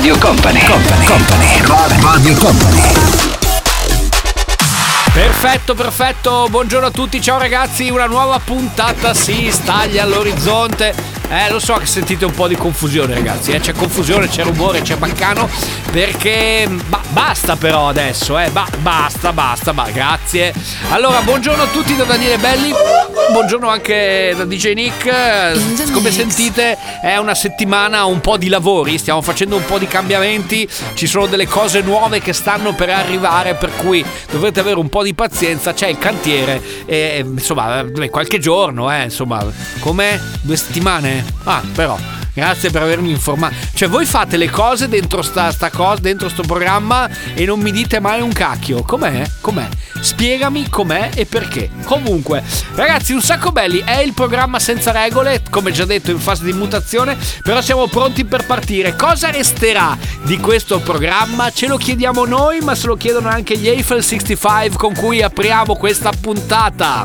Radio Company, Company, Company, Radio Company. Perfetto, perfetto, buongiorno a tutti, ciao ragazzi, una nuova puntata si staglia all'orizzonte. Eh, lo so che sentite un po' di confusione ragazzi, eh? c'è confusione, c'è rumore, c'è baccano, perché ba- basta però adesso, eh? Ba- basta, basta, ma grazie. Allora, buongiorno a tutti da Daniele Belli, buongiorno anche da DJ Nick, come sentite è una settimana un po' di lavori, stiamo facendo un po' di cambiamenti, ci sono delle cose nuove che stanno per arrivare, per cui dovrete avere un po' di pazienza, c'è il cantiere, e, insomma, qualche giorno, eh, insomma, come due settimane? Ah, però. Grazie per avermi informato. Cioè, voi fate le cose dentro sta, sta cosa, dentro sto programma e non mi dite mai un cacchio. Com'è? Com'è? Spiegami com'è e perché. Comunque, ragazzi, un sacco belli. È il programma senza regole, come già detto, in fase di mutazione. Però siamo pronti per partire. Cosa resterà di questo programma? Ce lo chiediamo noi, ma se lo chiedono anche gli Eiffel 65 con cui apriamo questa puntata.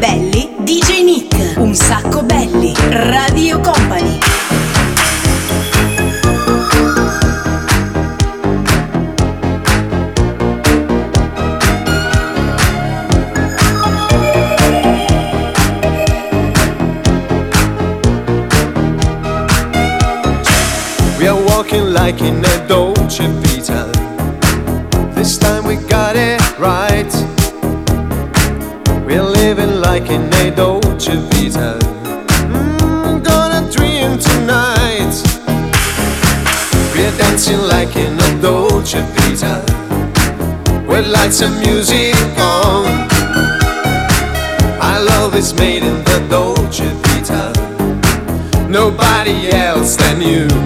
Belli, and music on. Our love is made in the Dolce Vita, nobody else than you.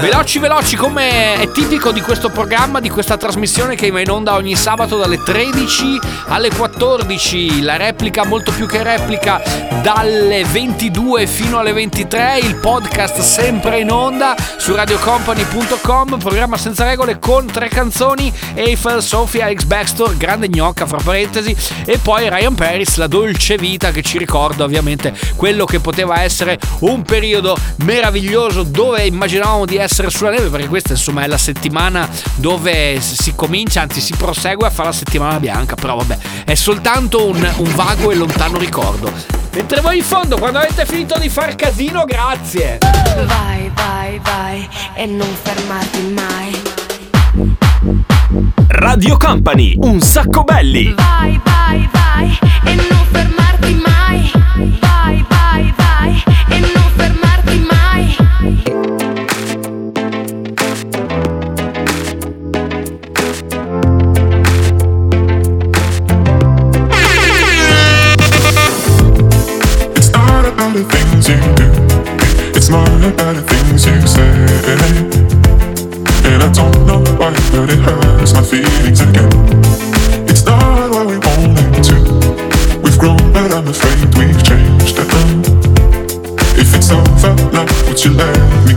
Veloci veloci come è tipico di questo programma, di questa trasmissione che va in onda ogni sabato dalle 13 alle 14, la replica molto più che replica dalle 22 fino alle 23, il podcast sempre in onda su radiocompany.com, programma senza regole con tre canzoni, Eiffel, Sophie, Alex Baxter, grande gnocca fra parentesi e poi Ryan Paris, la dolce vita che ci ricorda ovviamente quello che poteva essere un periodo meraviglioso dove immaginavamo di essere sulla neve perché questa insomma è la settimana dove si comincia, anzi si prosegue a fare la settimana bianca, però vabbè è soltanto un, un vago e lontano ricordo. Mentre voi in fondo quando avete finito di far casino grazie. Vai, vai, vai e non fermarti mai. Radio Company, un sacco belli. Vai, vai, vai e non fermarti mai. Vai, vai, vai e non fermarti mai. More about the things you say. And I don't know why, but it hurts my feelings again. It's not what we wanted to. We've grown, but I'm afraid we've changed. If it's over, love, would you let me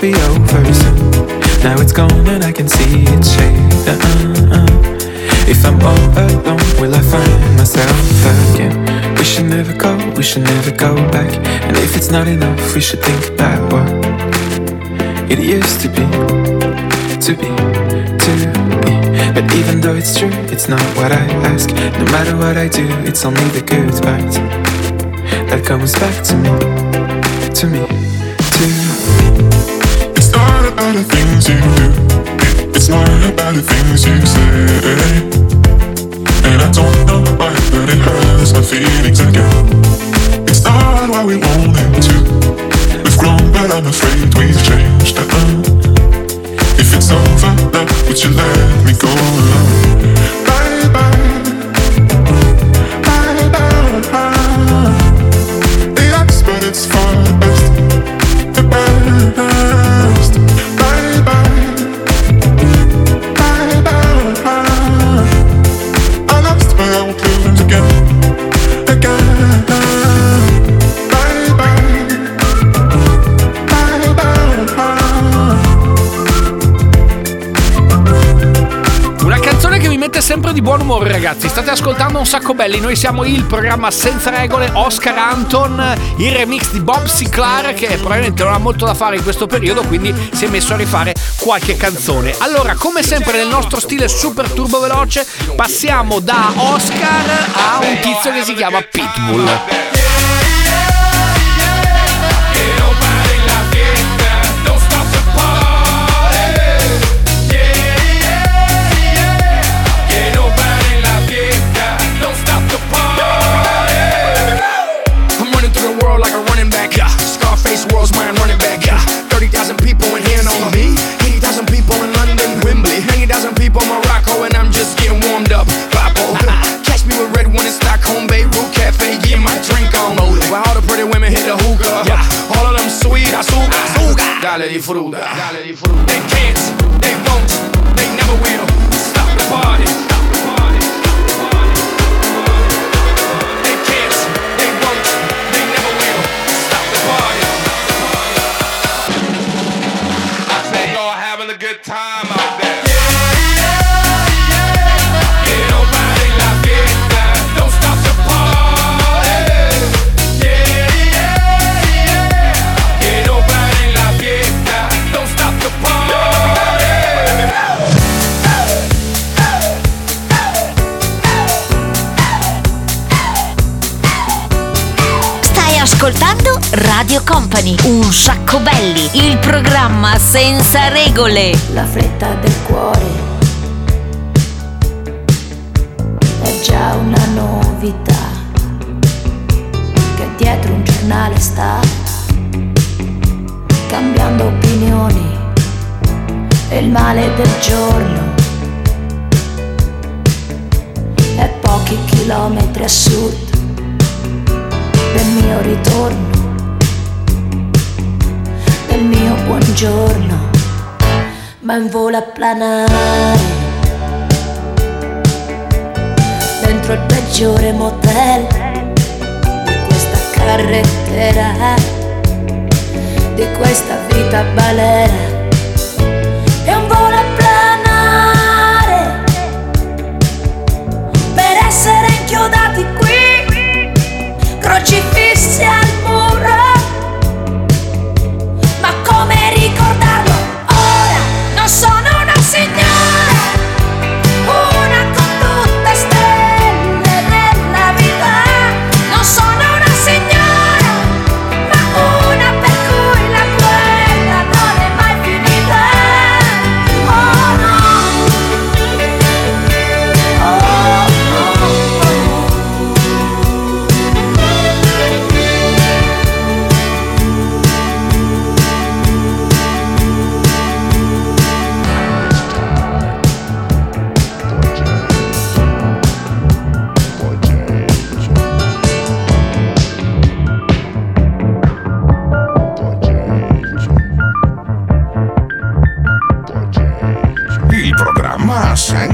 be over soon. Now it's gone and I can see it shade. Uh-uh-uh. If I'm all alone, will I find myself again? We should never go, we should never go back. And if it's not enough, we should think about what it used to be, to be, to be. But even though it's true, it's not what I ask. No matter what I do, it's only the good part that comes back to me, to me, to me. Not about the things you do, it's more about the things you say. And I don't know why, but it hurts my feelings again. It's not what we wanted to. We've grown, but I'm afraid we've changed. Uh-uh. If it's over, love, would you let me go? Di buon umore, ragazzi. State ascoltando un sacco belli. Noi siamo il programma senza regole. Oscar Anton, il remix di Bob Sinclair, che probabilmente non ha molto da fare in questo periodo, quindi si è messo a rifare qualche canzone. Allora, come sempre, nel nostro stile super turbo veloce, passiamo da Oscar a un tizio che si chiama Pitbull. Back. Yeah. Scarface world's mine running back. Yeah. 30,000 people in here know me. 80,000 people in London, Wembley. 90,000 people in Morocco, and I'm just getting warmed up. Papo. Uh-huh. Catch me with red one in Stockholm, Beirut Cafe, getting my drink on. While all the pretty women hit the hookah. Yeah. All of them sweet, azúcar. Dale disfruta. Dale disfruta. They can't, they won't, they never will. Stop the party. Stop the party. Radio Company, un sacco belli, il programma senza regole. La fretta del cuore è già una novità che dietro un giornale sta cambiando opinioni e il male del giorno è pochi chilometri a sud del mio ritorno mio buongiorno ma in volo a planare. Dentro il peggiore motel di questa carrettera di questa vita balera. È un volo a planare per essere inchiodati qui crocifissi al muro come ricordarlo ora? Non sono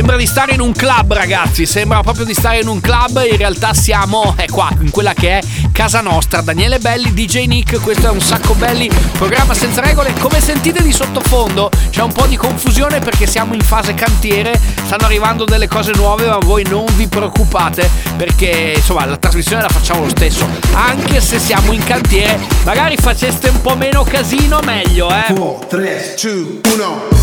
Sembra di stare in un club, ragazzi. Sembra proprio di stare in un club. In realtà siamo eh, qua, in quella che è casa nostra. Daniele Belli, DJ Nick. Questo è un sacco belli. Programma senza regole. Come sentite di sottofondo c'è un po' di confusione perché siamo in fase cantiere. Stanno arrivando delle cose nuove, ma voi non vi preoccupate perché insomma la trasmissione la facciamo lo stesso. Anche se siamo in cantiere, magari faceste un po' meno casino, meglio, eh. 4, 3, 2, 1.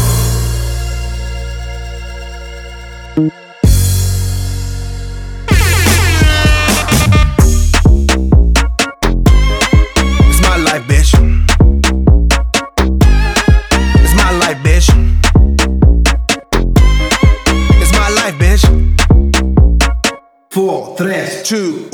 to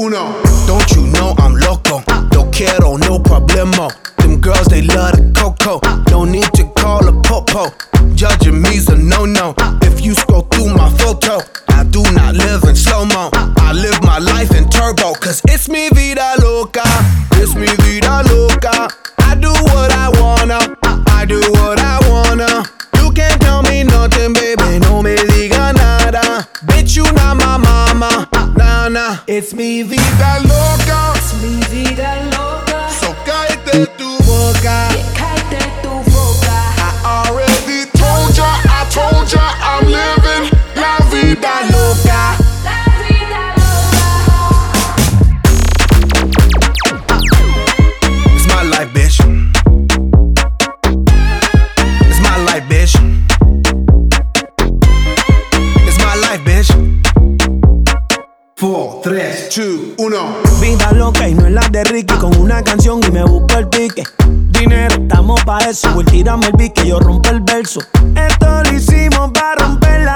pa' eso. Will, tírame el beat que yo rompo el verso. Esto lo hicimos para romper la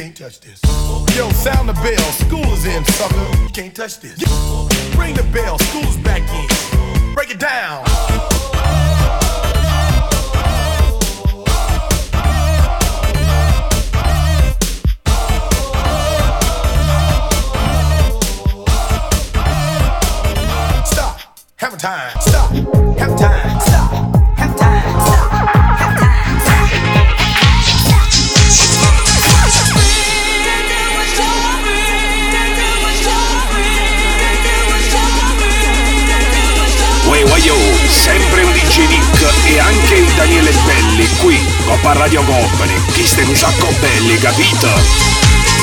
Can't touch this. Yo, sound the bell. School is in, sucker. Can't touch this. Ring the bell. School's back in. Break it down. Stop. Have a time. Stop. Have a time. Stop. sempre un DJ Nick e anche il Daniele Belli qui, Coppa Radio Company, chi ste un sacco belli, capito?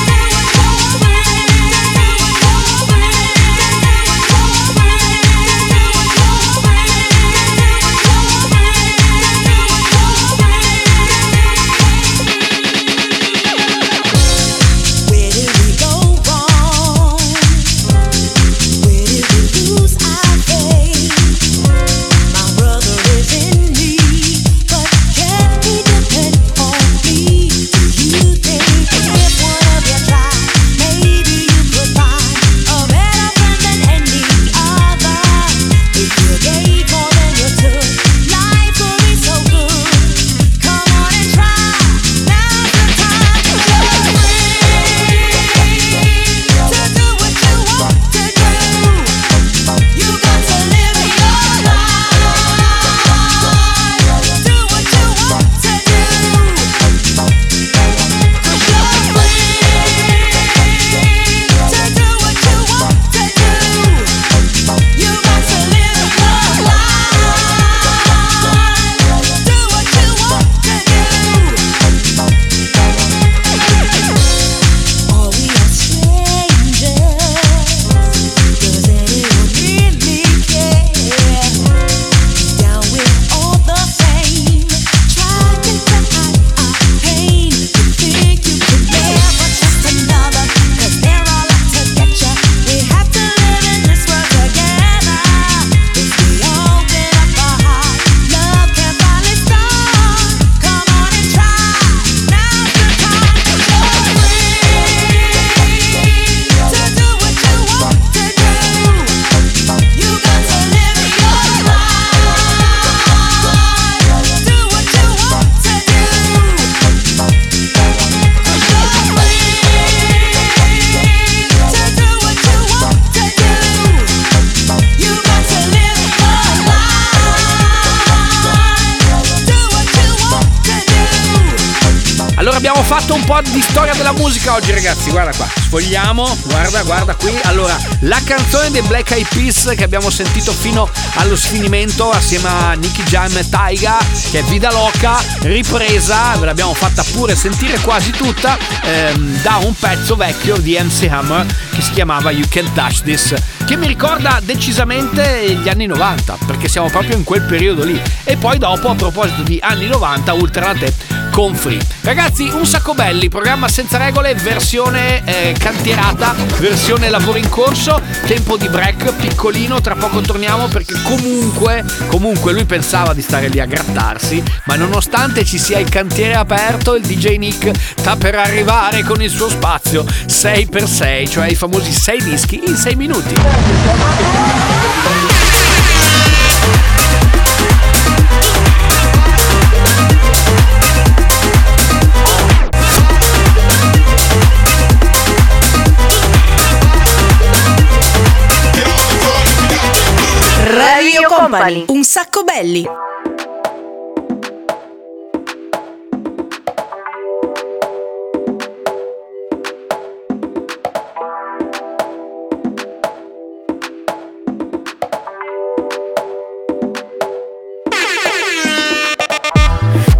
Fatto un po' di storia della musica oggi, ragazzi. Guarda qua, sfogliamo. Guarda, guarda qui. Allora, la canzone dei Black Eyed Peas che abbiamo sentito fino allo sfinimento assieme a Nicky Jam e Taiga, che è Vida Loca, ripresa, ve l'abbiamo fatta pure sentire quasi tutta ehm, da un pezzo vecchio di MC Hammer che si chiamava You Can't Touch This, che mi ricorda decisamente gli anni 90, perché siamo proprio in quel periodo lì. E poi dopo, a proposito di anni 90, Ultra Latte con Free. Ragazzi, un sacco belli, programma senza regole, versione eh, cantierata, versione lavoro in corso, tempo di break piccolino, tra poco torniamo perché comunque, comunque lui pensava di stare lì a grattarsi, ma nonostante ci sia il cantiere aperto, il DJ Nick sta per arrivare con il suo spazio 6x6, cioè i famosi 6 dischi in 6 minuti. Radio Company. Un sacco belli.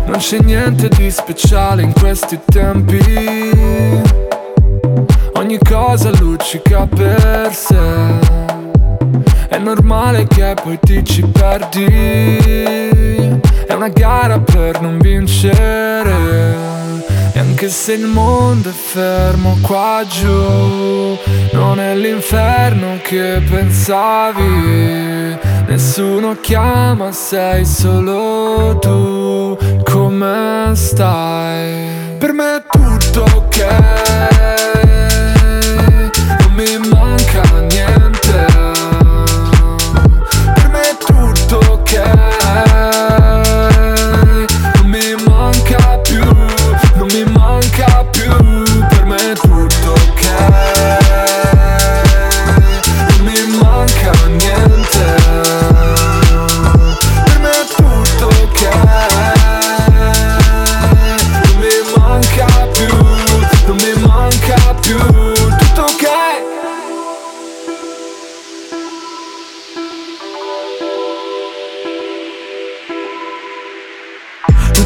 Non c'è niente di speciale in questi tempi. Ogni cosa luccica per sé. È normale che poi ti ci perdi. È una gara per non vincere. E anche se il mondo è fermo qua giù, non è l'inferno che pensavi. Nessuno chiama, sei solo tu. Come stai? Per me è tutto ok.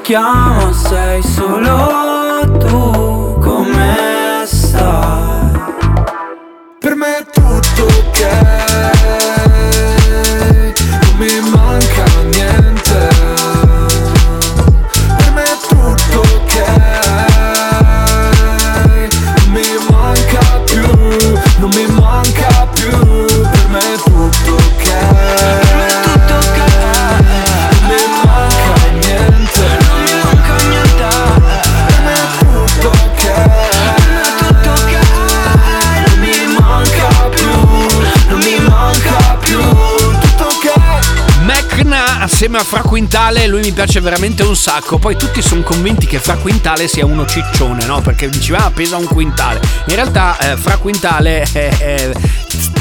chiama, sei solo tu Come stai? Per me è tutto ok. Quintale, lui mi piace veramente un sacco. Poi tutti sono convinti che Fra Quintale sia uno ciccione, no? Perché diceva ah, pesa un quintale. In realtà eh, Fra Quintale eh, eh,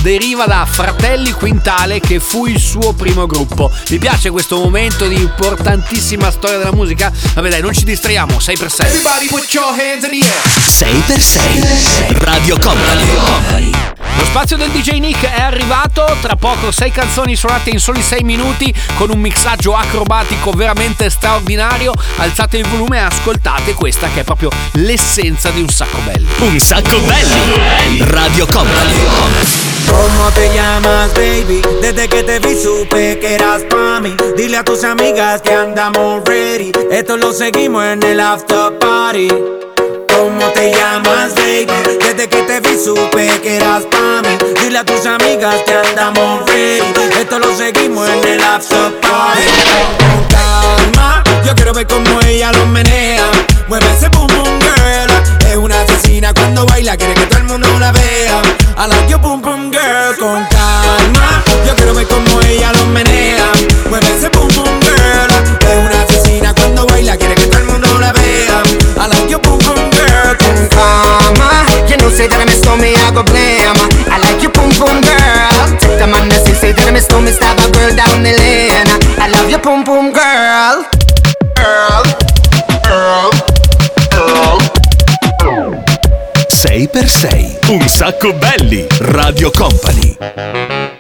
deriva da Fratelli Quintale che fu il suo primo gruppo. Vi piace questo momento di importantissima storia della musica? Vabbè dai, non ci distraiamo, 6x6. Everybody put your hands in the air. 6x6 Radio Company. Company. Lo spazio del DJ Nick è arrivato, tra poco 6 canzoni suonate in soli 6 minuti con un mixaggio acrobatico veramente straordinario. Alzate il volume e ascoltate questa che è proprio l'essenza di un sacco belli. Un sacco belli! Radio Company. ¿Cómo te llamas, baby? Desde que te vi supe que eras pa' mí. Dile a tus amigas que andamos ready. Esto lo seguimos en el after party. ¿Cómo te llamas, baby? Desde que te vi supe que eras pa' mí. Dile a tus amigas que andamos ready. Esto lo seguimos en el after party. Calma, yo quiero ver cómo sacco belli, Radio Company.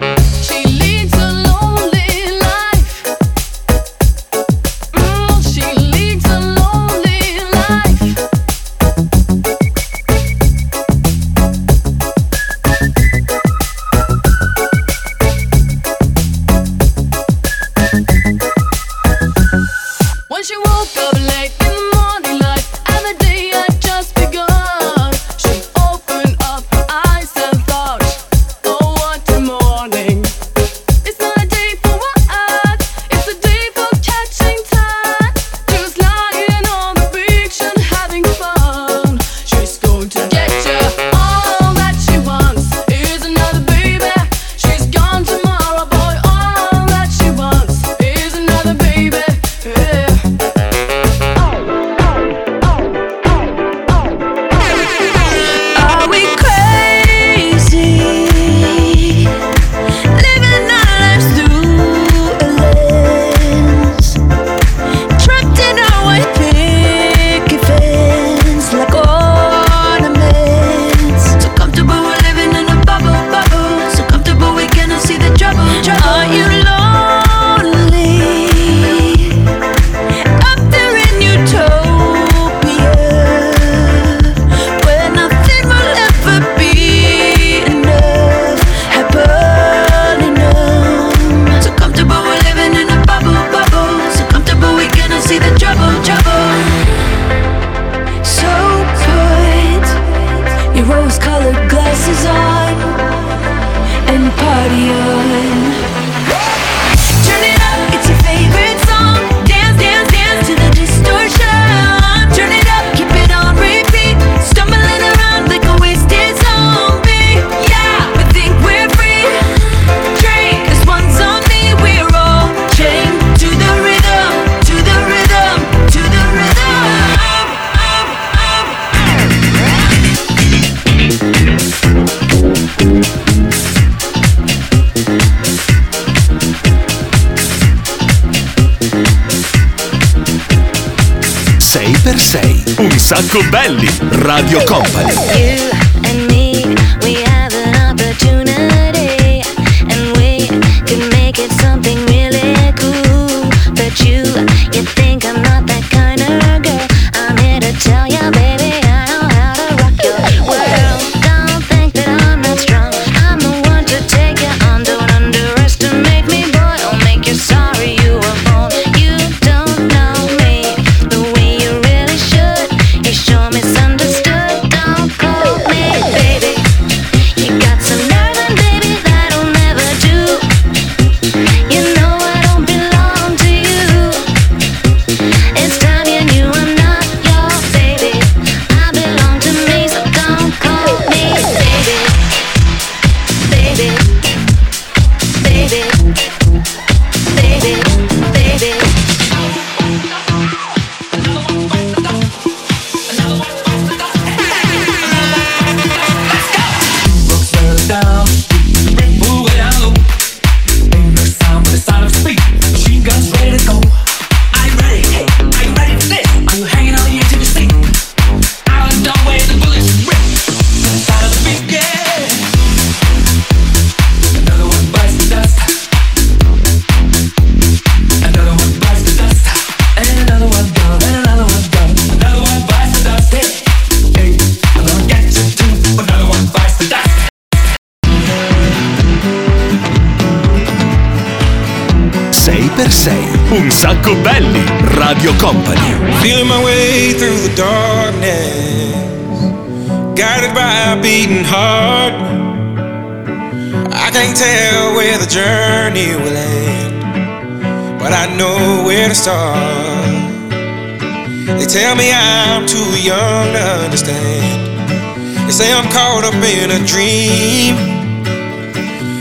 sacco belli, Radio Company. Radio Company. Feeling my way through the darkness, guided by a beating heart. I can't tell where the journey will end, but I know where to start. They tell me I'm too young to understand. They say I'm caught up in a dream.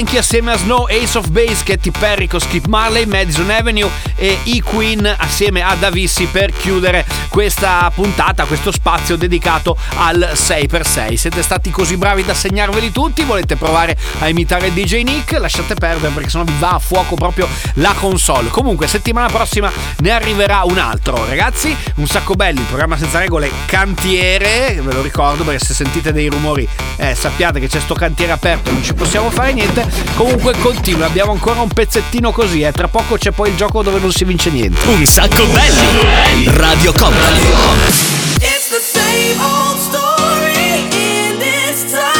Yankee assieme a Snow, Ace of Base, Katy Perry con Skip Marley, Madison Avenue e E Queen assieme a Davissi per chiudere questa puntata, questo spazio dedicato al 6x6. Siete stati così bravi da segnarveli tutti? Volete provare a imitare DJ Nick? Lasciate perdere perché sennò vi va a fuoco proprio la console. Comunque, settimana prossima ne arriverà un altro, ragazzi. Un sacco belli, il programma senza regole cantiere, ve lo ricordo perché se sentite dei rumori eh, sappiate che c'è sto cantiere aperto e non ci possiamo fare niente. Comunque continua, abbiamo ancora un pezzettino così, eh. tra poco c'è poi il gioco dove non si vince niente. Un sacco belli. Radio Company. It's the same old story in this tug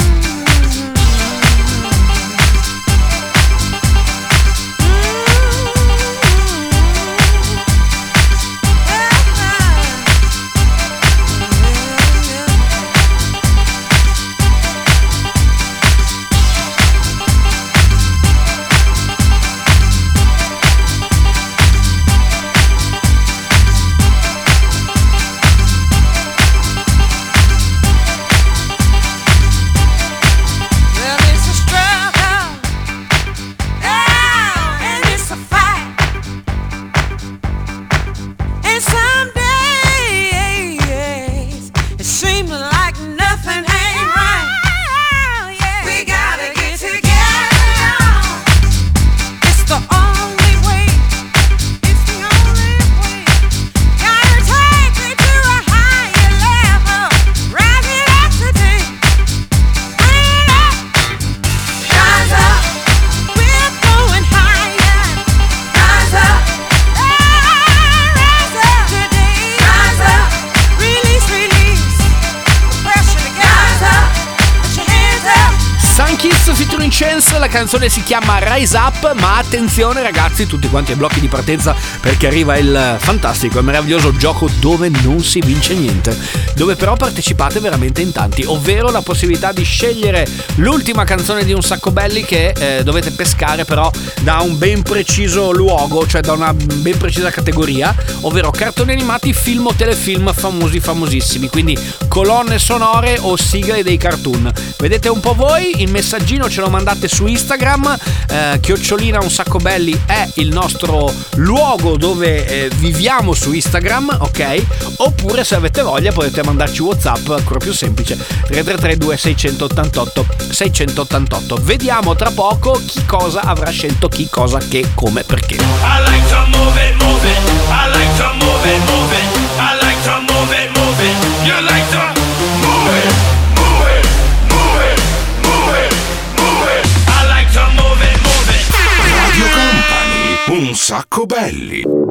Canzone si chiama Rise Up, ma attenzione ragazzi, tutti quanti ai blocchi di partenza perché arriva il fantastico e meraviglioso gioco dove non si vince niente, dove però partecipate veramente in tanti, ovvero la possibilità di scegliere l'ultima canzone di un sacco belli che eh, dovete pescare però da un ben preciso luogo, cioè da una ben precisa categoria, ovvero cartoni animati, film o telefilm famosi famosissimi, quindi colonne sonore o sigle dei cartoon. Vedete un po' voi, il messaggino ce lo mandate su Instagram, eh, chiocciolina un sacco belli è il nostro luogo dove eh, viviamo su Instagram, ok? Oppure se avete voglia potete mandarci Whatsapp, ancora più semplice, 3332 688 688. Vediamo tra poco chi cosa avrà scelto chi cosa che come perché. I like to move it, move it. I like to move it, move it. I like to move it, move it. You like sacco belli.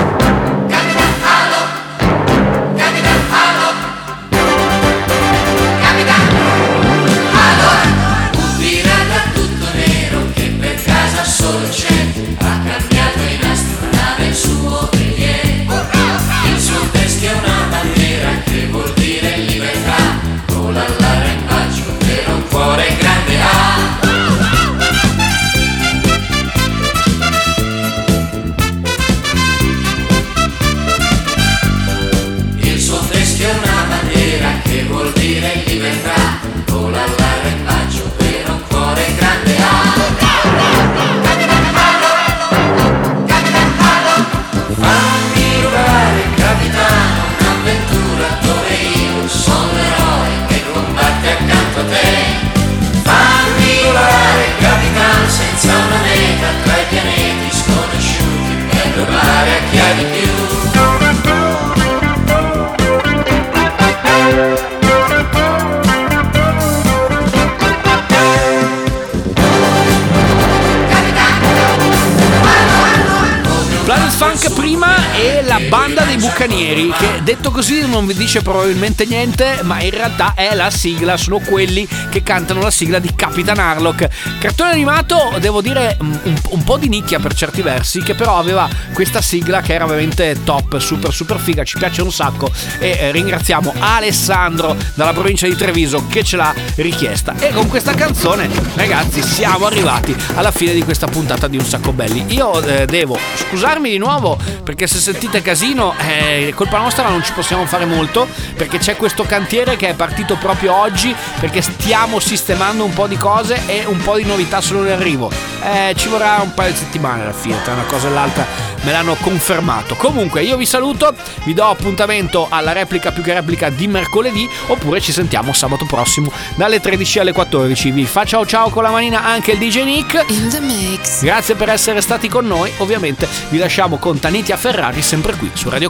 Bucanieri, che detto così non vi dice probabilmente niente, ma in realtà è la sigla, sono quelli che cantano la sigla di Capitan Harlock. Cartone animato, devo dire, mm, un, un po' di nicchia per certi versi, che però aveva questa sigla che era veramente top, super super figa, ci piace un sacco e eh, ringraziamo Alessandro dalla provincia di Treviso che ce l'ha richiesta. E con questa canzone, ragazzi, siamo arrivati alla fine di questa puntata di Un Sacco Belli. Io eh, devo scusarmi di nuovo perché se sentite casino eh, è colpa nostra ma non ci possiamo fare molto perché c'è questo cantiere che è partito proprio oggi perché stiamo sistemando un po' di cose e un po' di novità sono in arrivo. Eh, ci vorrà un paio di settimane alla fine tra una cosa e l'altra me l'hanno confermato. Comunque io vi saluto, vi do appuntamento alla replica più che replica di mercoledì oppure ci sentiamo sabato prossimo dalle 13 alle 14. Vi fa ciao ciao con la manina anche il DJ Nick. Grazie per essere stati con noi. Ovviamente vi lasciamo con Tanitia Ferrari sempre qui su Radio